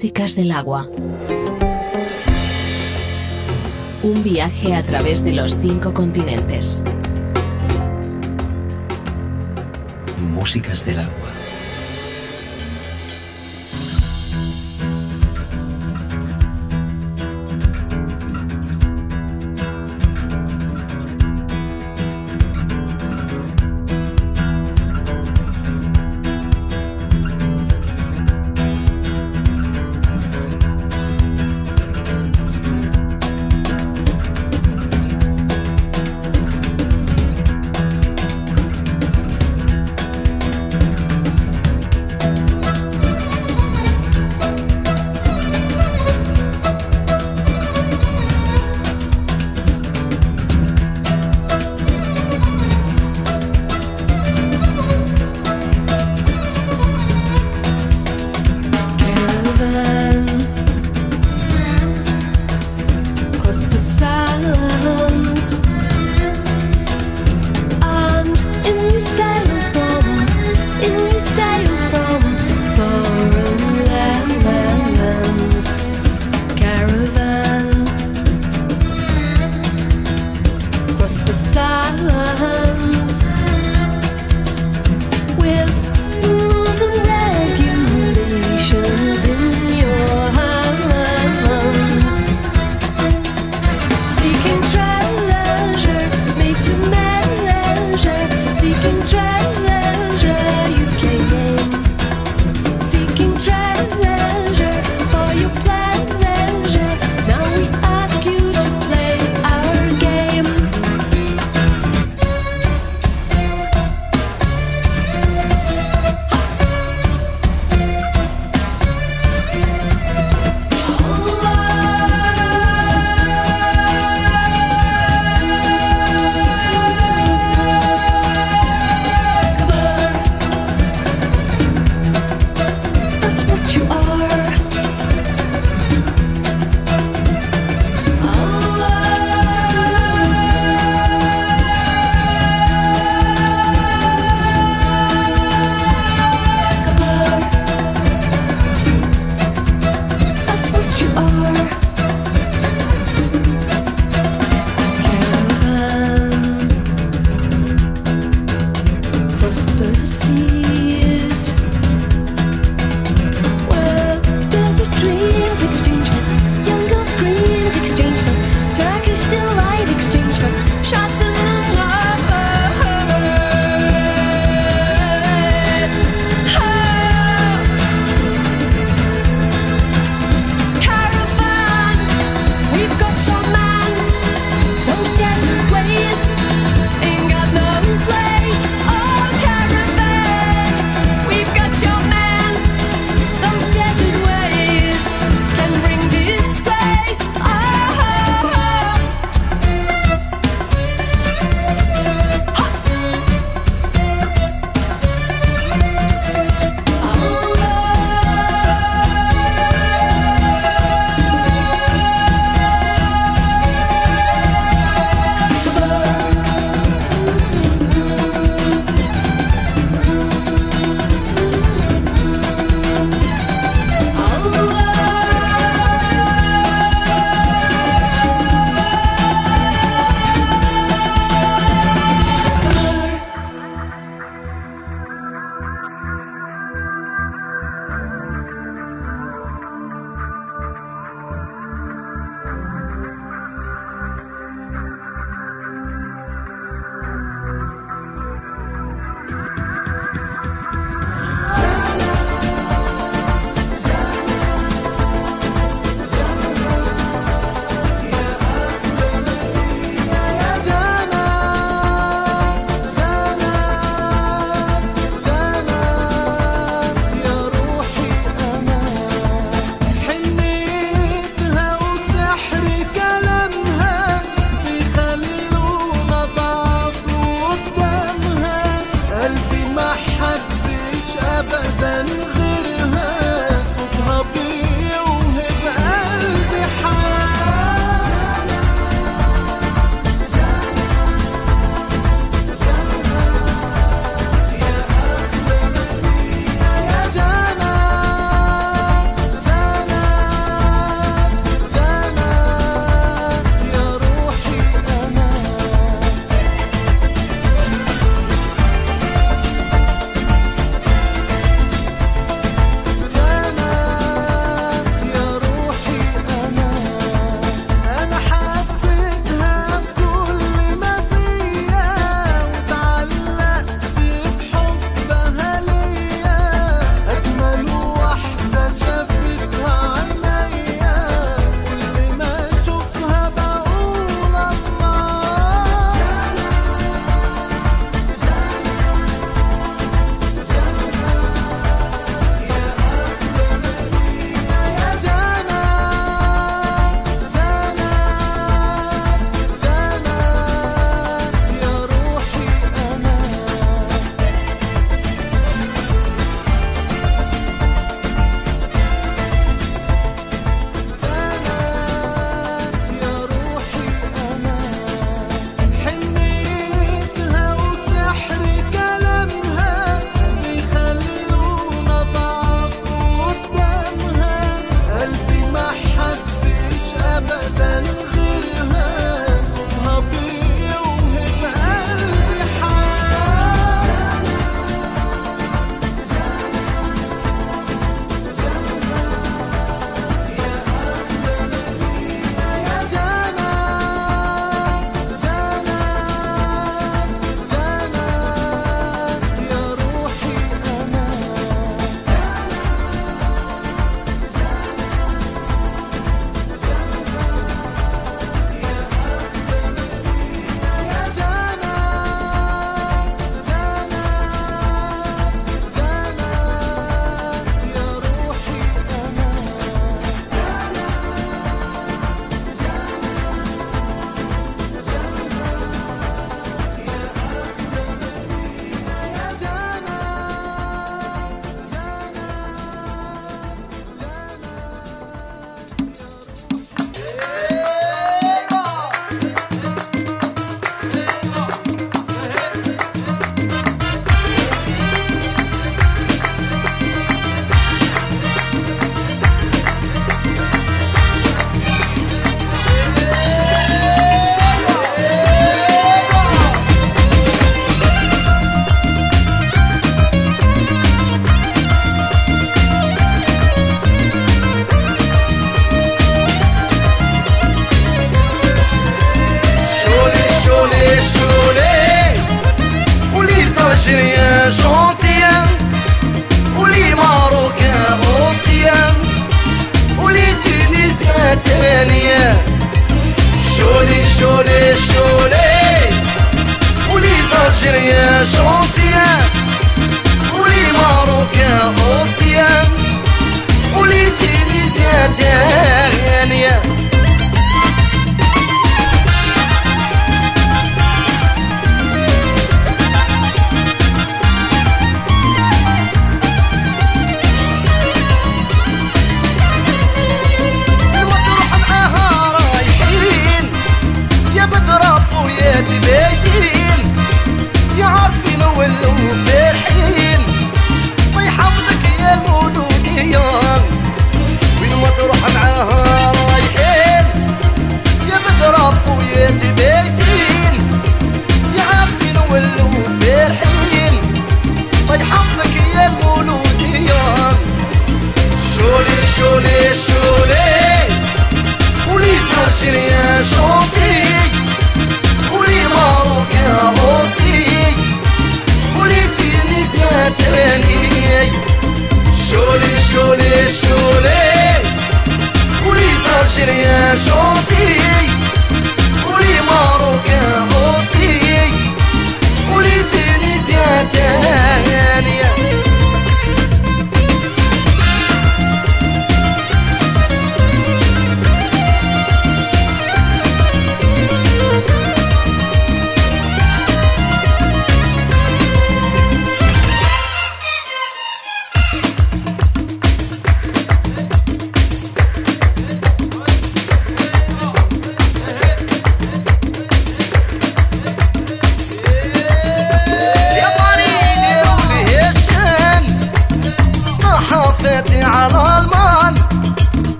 Músicas del agua. Un viaje a través de los cinco continentes. Músicas del agua.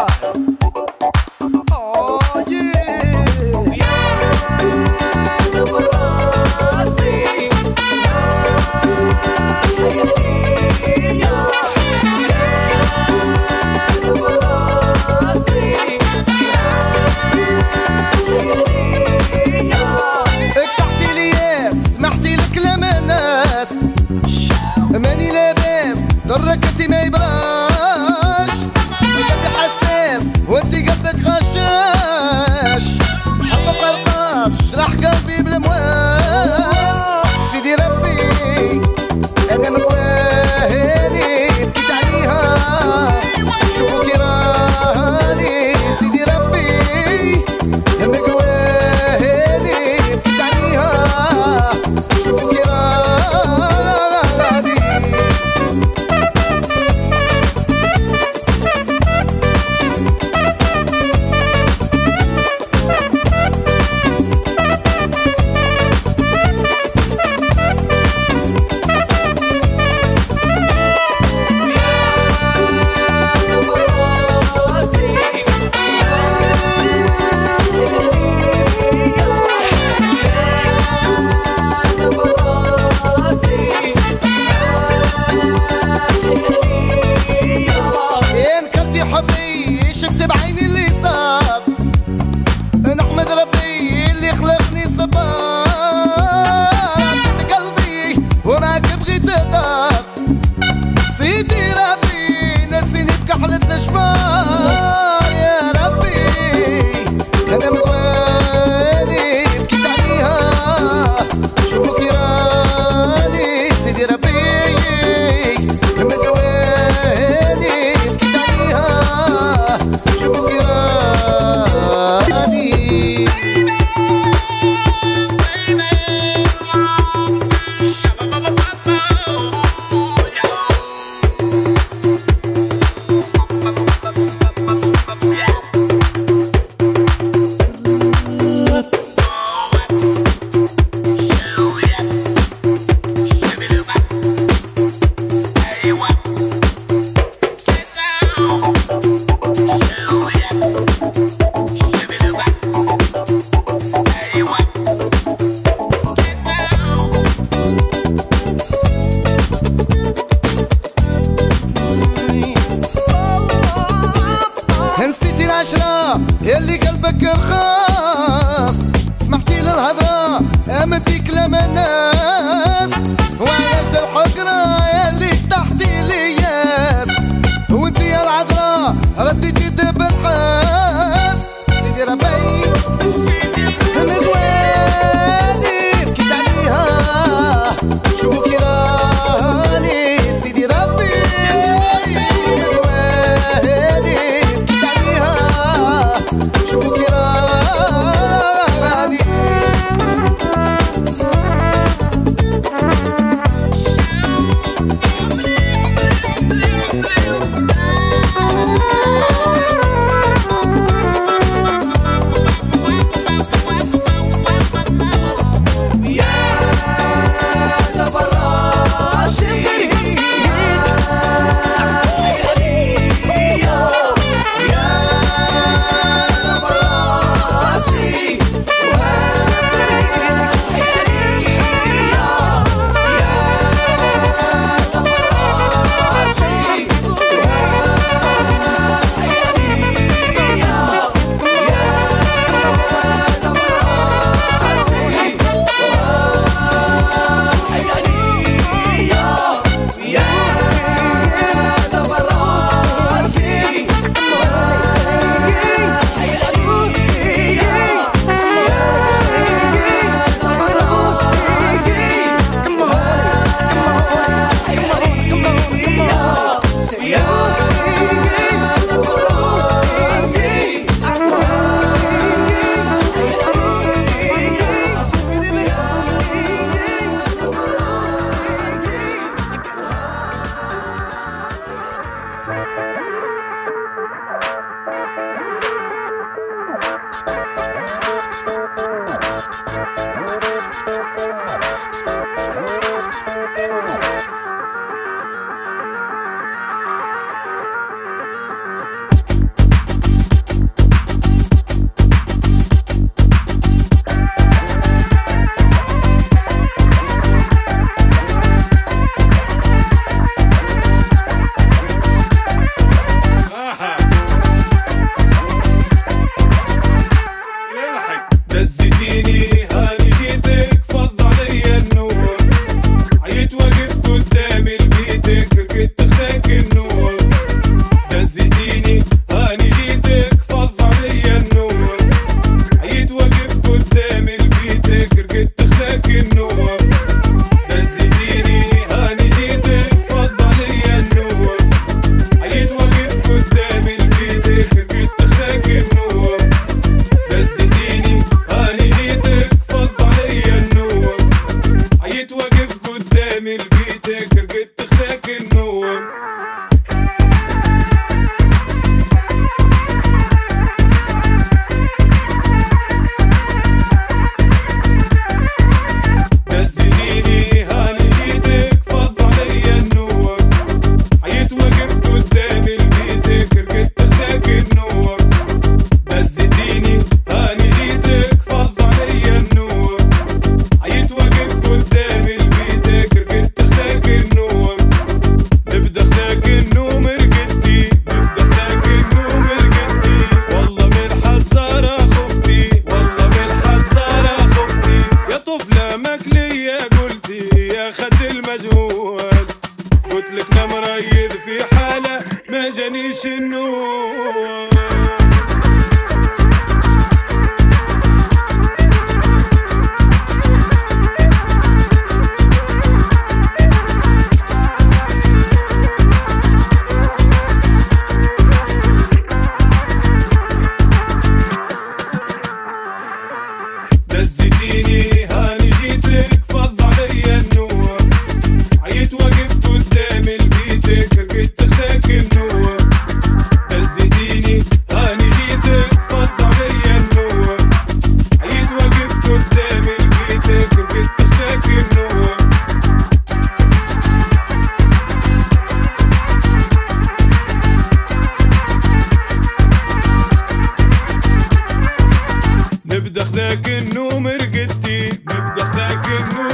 Oh.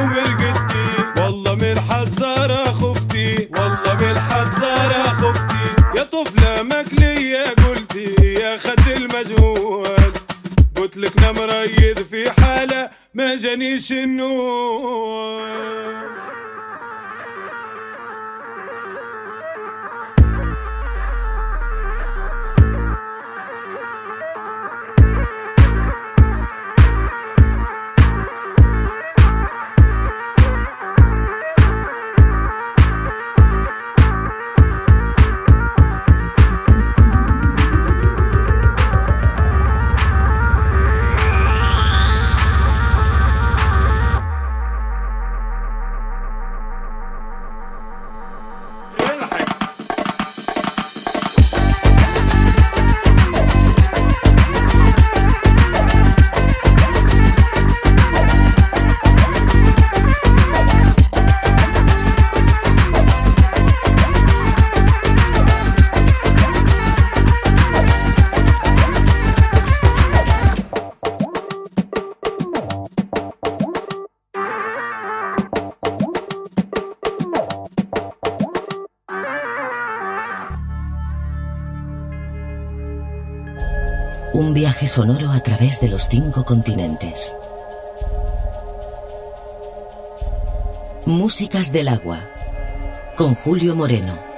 ومرقدتي والله من الحزارة خفتي. والله من الحزارة خفتي. يا طفلة مكلية قلتي يا خد المجهول. قلت لك مريض في حالة ما جانيش النور. Sonoro a través de los cinco continentes. Músicas del agua. Con Julio Moreno.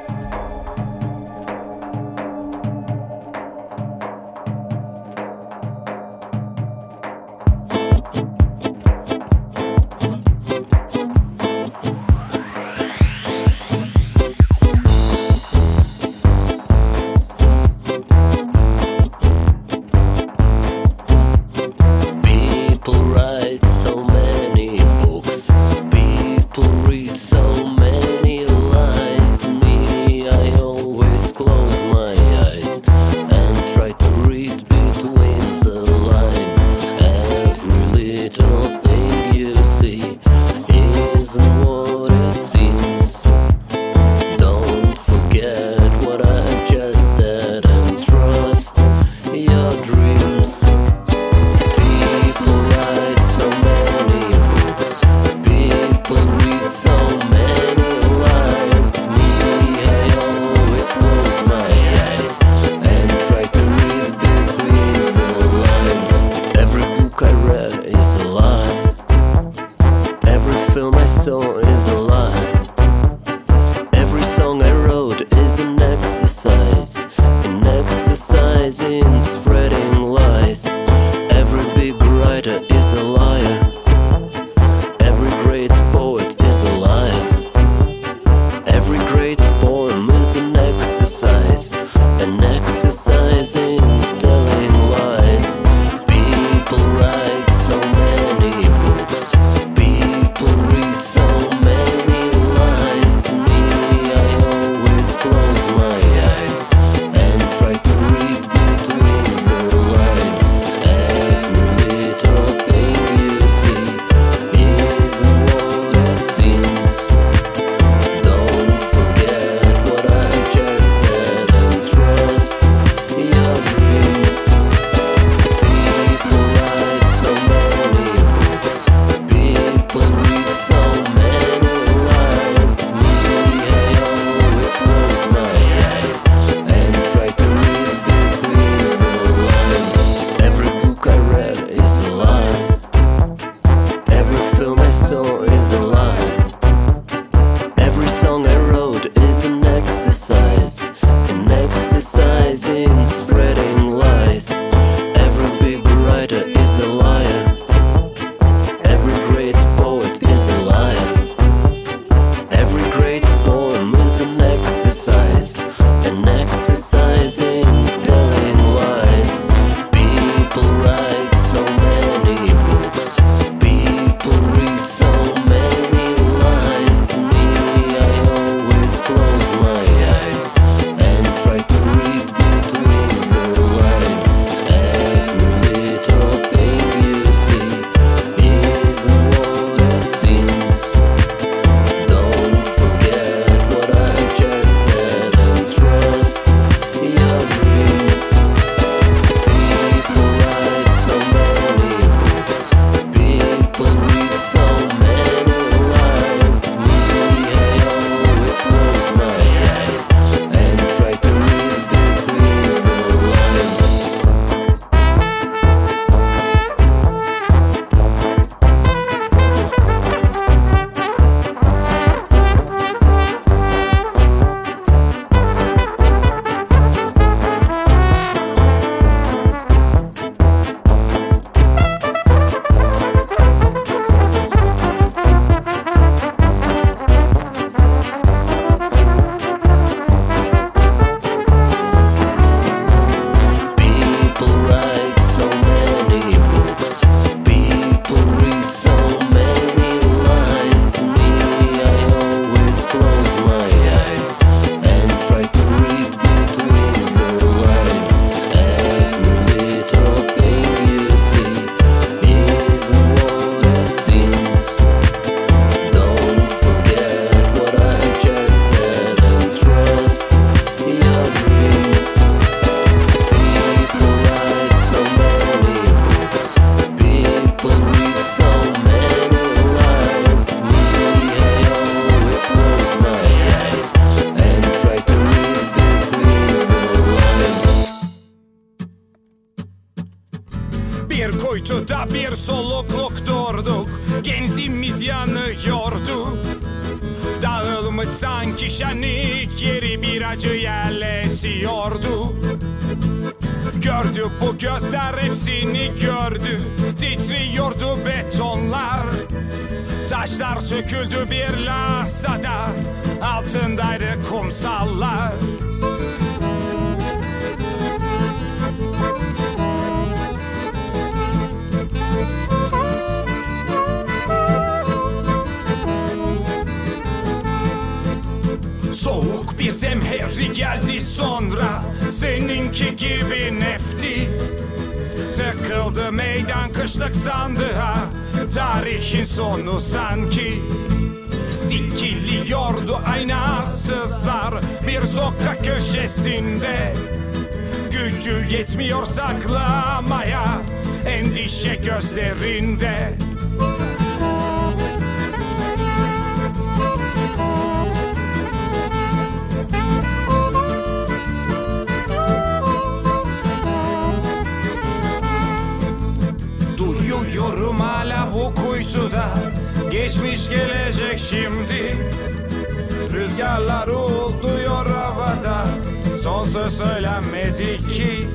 Yetmiyor saklamaya Endişe gözlerinde. Duyuyorum hala bu kuytuda Geçmiş gelecek şimdi. Rüzgarlar uğulduyor havada Son söz söylenmedi ki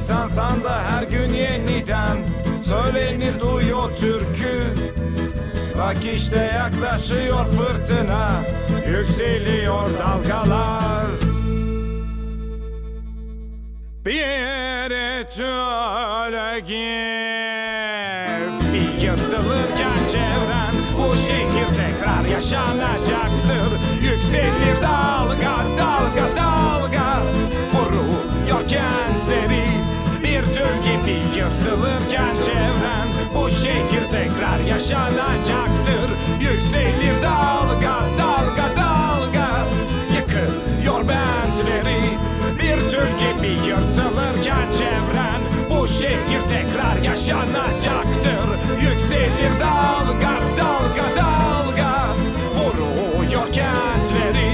Bitti sansan da her gün yeniden Söylenir duyuyor türkü. Bak işte yaklaşıyor fırtına Yükseliyor dalgalar. Bir yere öyle gir. Bir yırtılırken çevren Bu şehir tekrar yaşanacaktır. Yükselir tekrar yaşanacaktır. Yükselir dalga dalga dalga. Yıkıyor bentleri. Bir tür gibi yırtılırken çevren Bu şehir tekrar yaşanacaktır. Yükselir dalga dalga dalga. Vuruyor kentleri.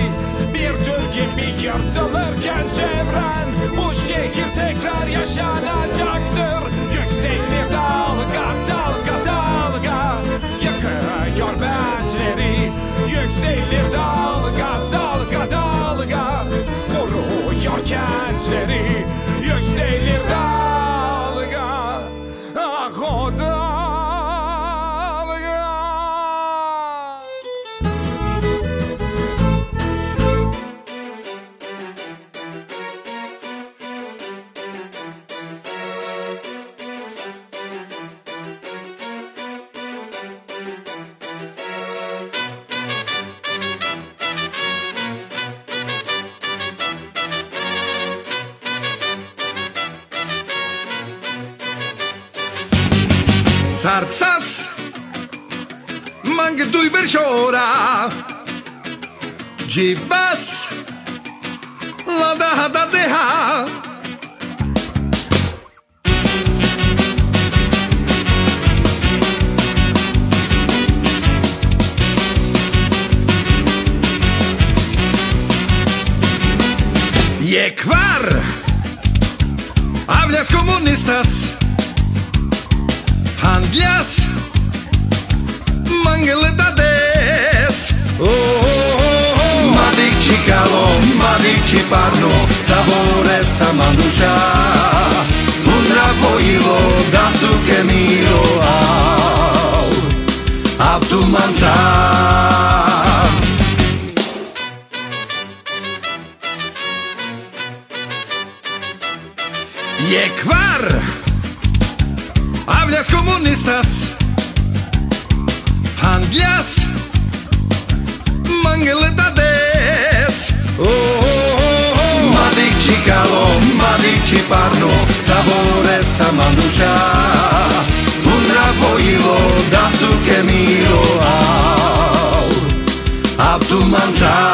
Bir tür gibi yırtılırken çevren Bu şehir tekrar yaşanacaktır Sarsas Ma anche tu per ora Gibas. La da da da Je kvar. Hablas comunistas ci parlo sama sa manducia Mondra poilo da tu che miro au Av tu favore sama muša Un rapoilo datu kemiro au. Aptu manchar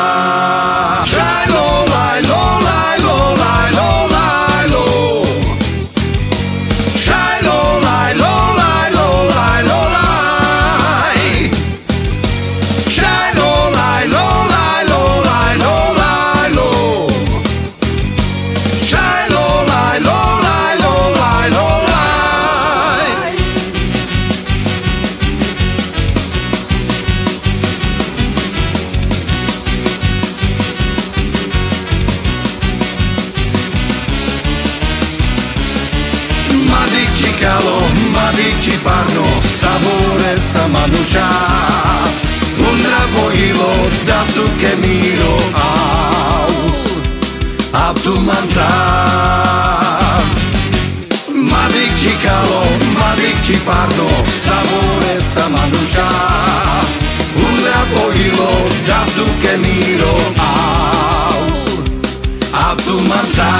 duša Un dragojilo datuke miro au Avtumantza Madik txikalo, madik txipardo Zabore zamanuxa Un dragojilo datuke miro au Avtumantza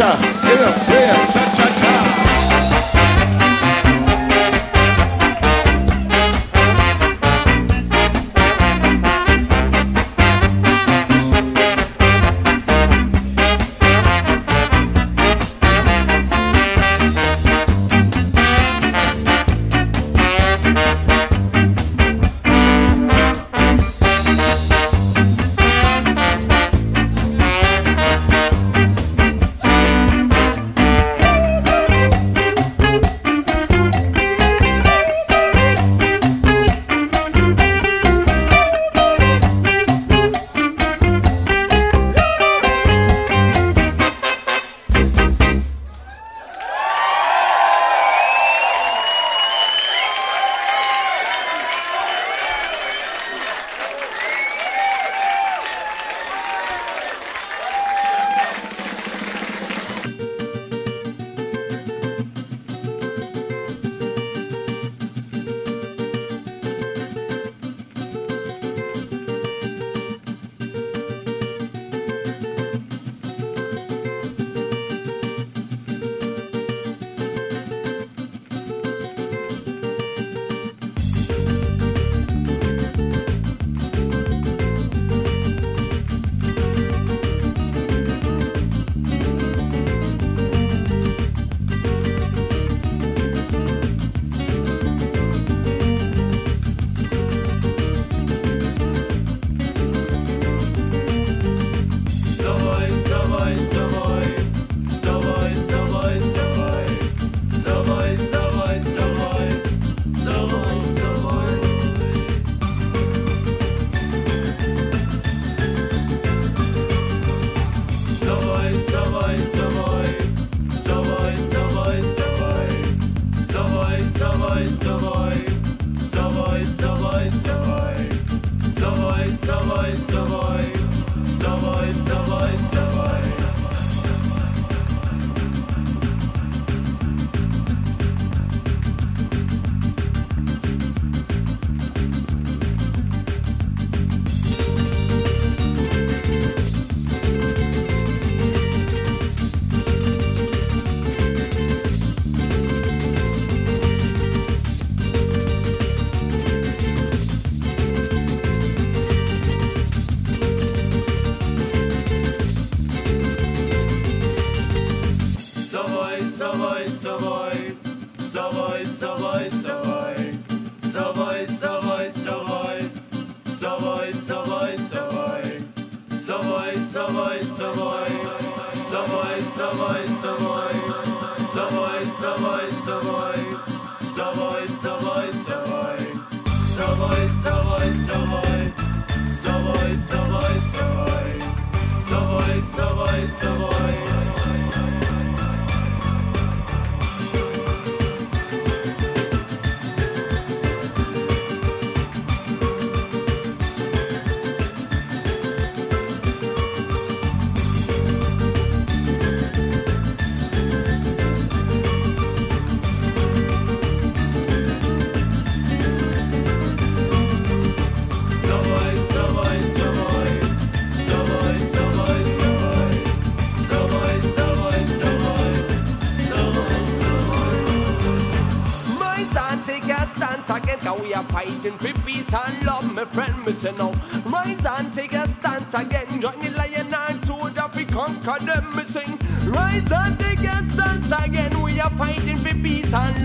Acha.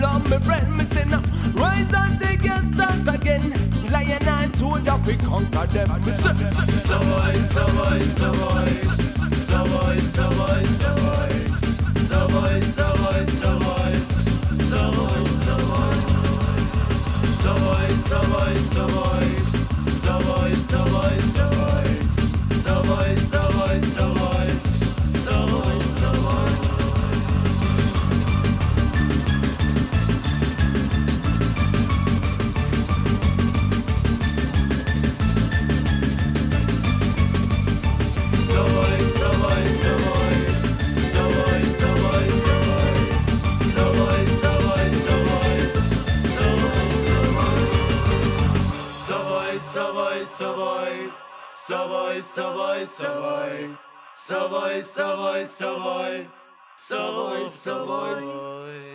love me friend, me say now, rise and take your stance again. Lion and we conquer them. So, so, so, so, so, собой, собой, собой, собой, собой.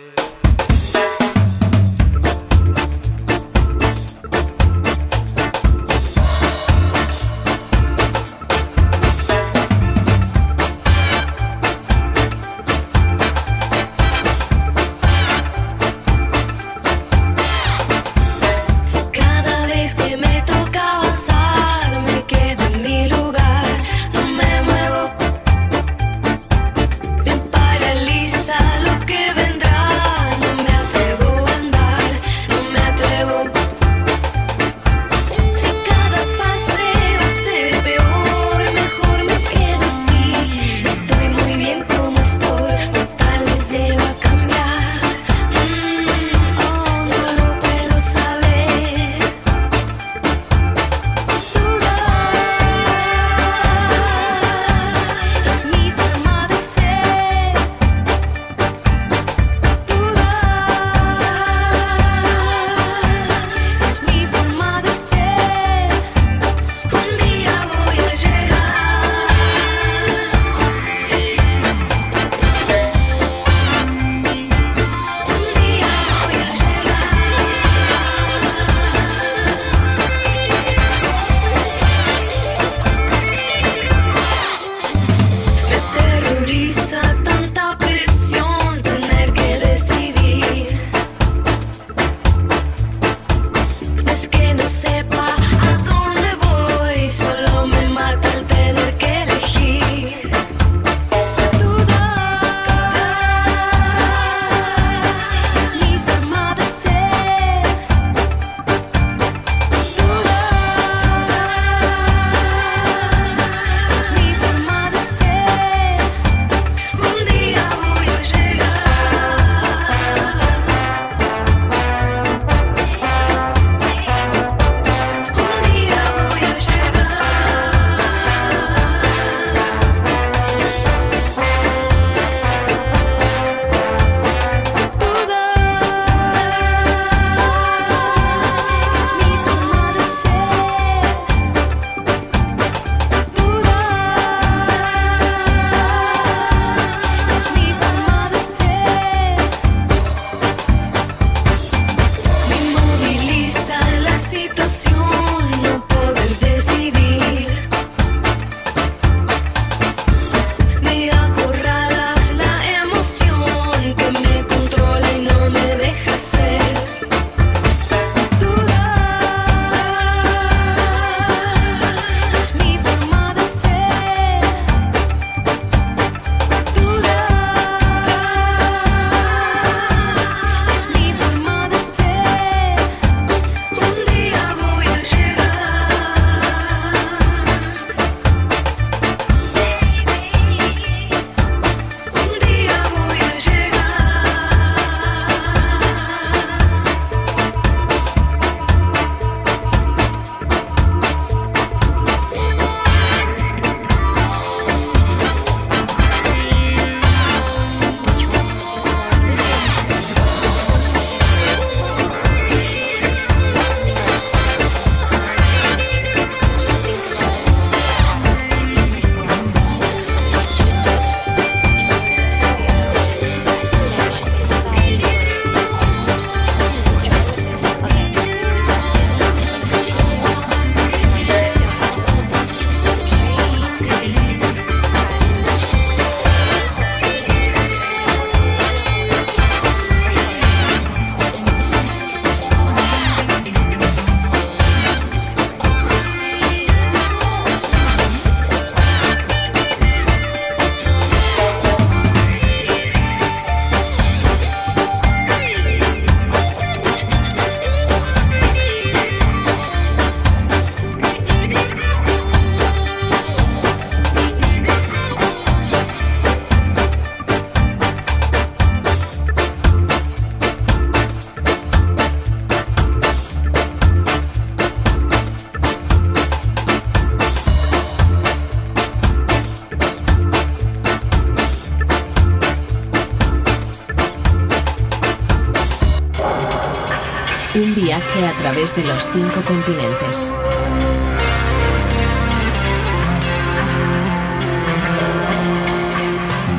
populares de los cinco continentes.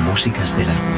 Músicas del alma.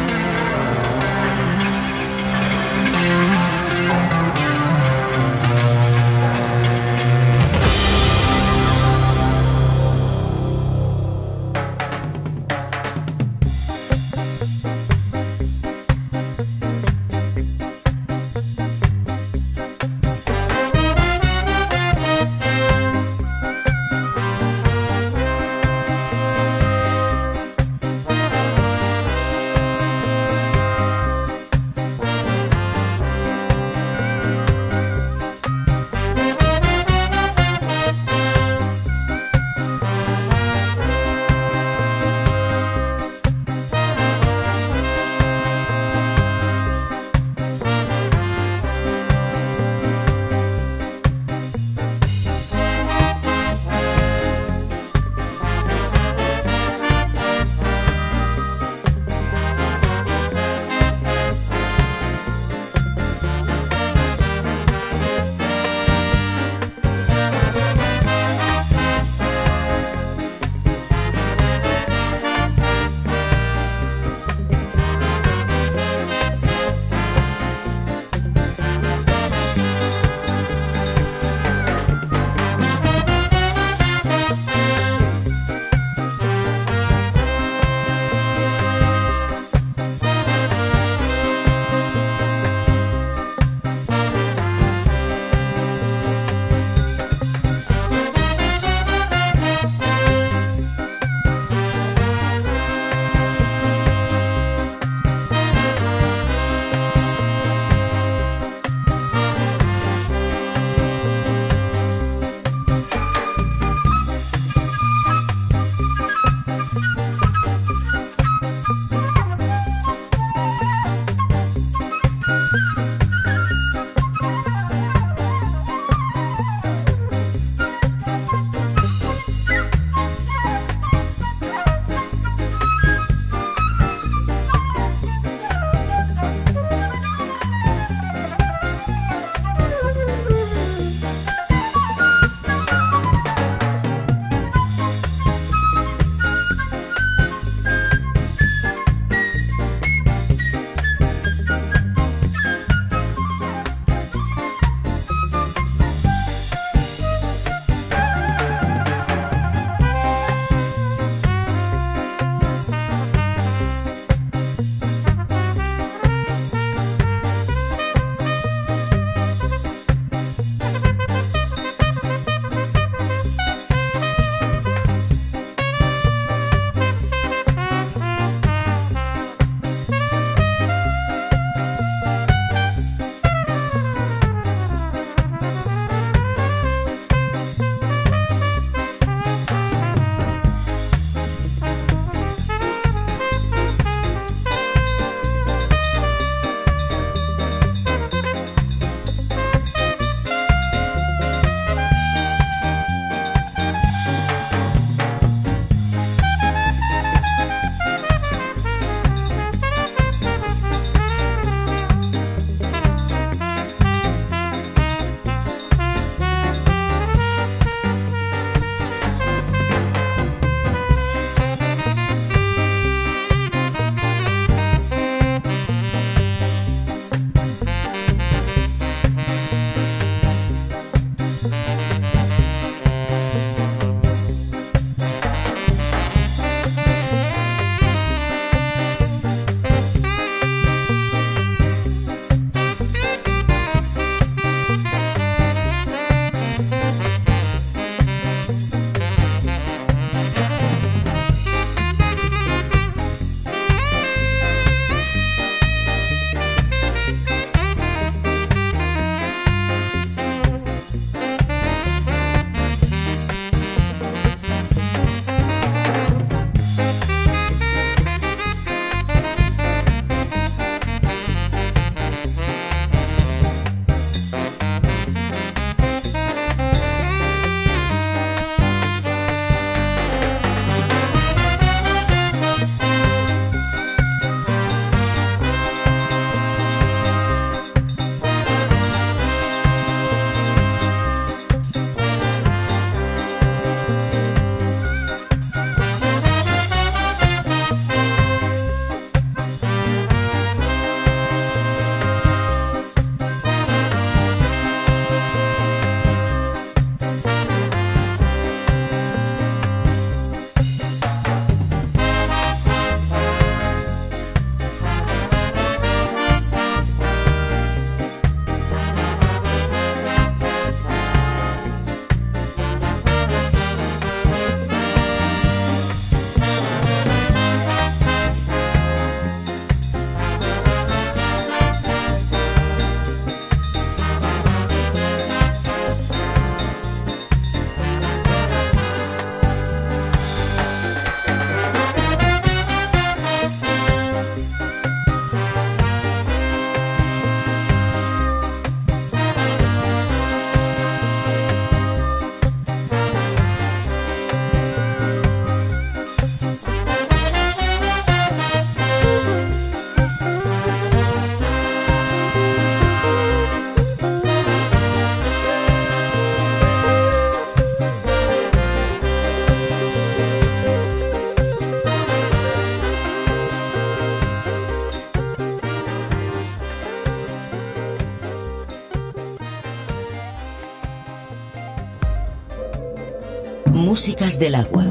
Músicas del agua.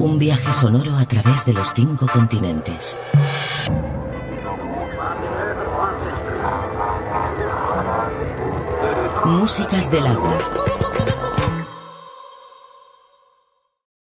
Un viaje sonoro a través de los cinco continentes. Músicas del agua.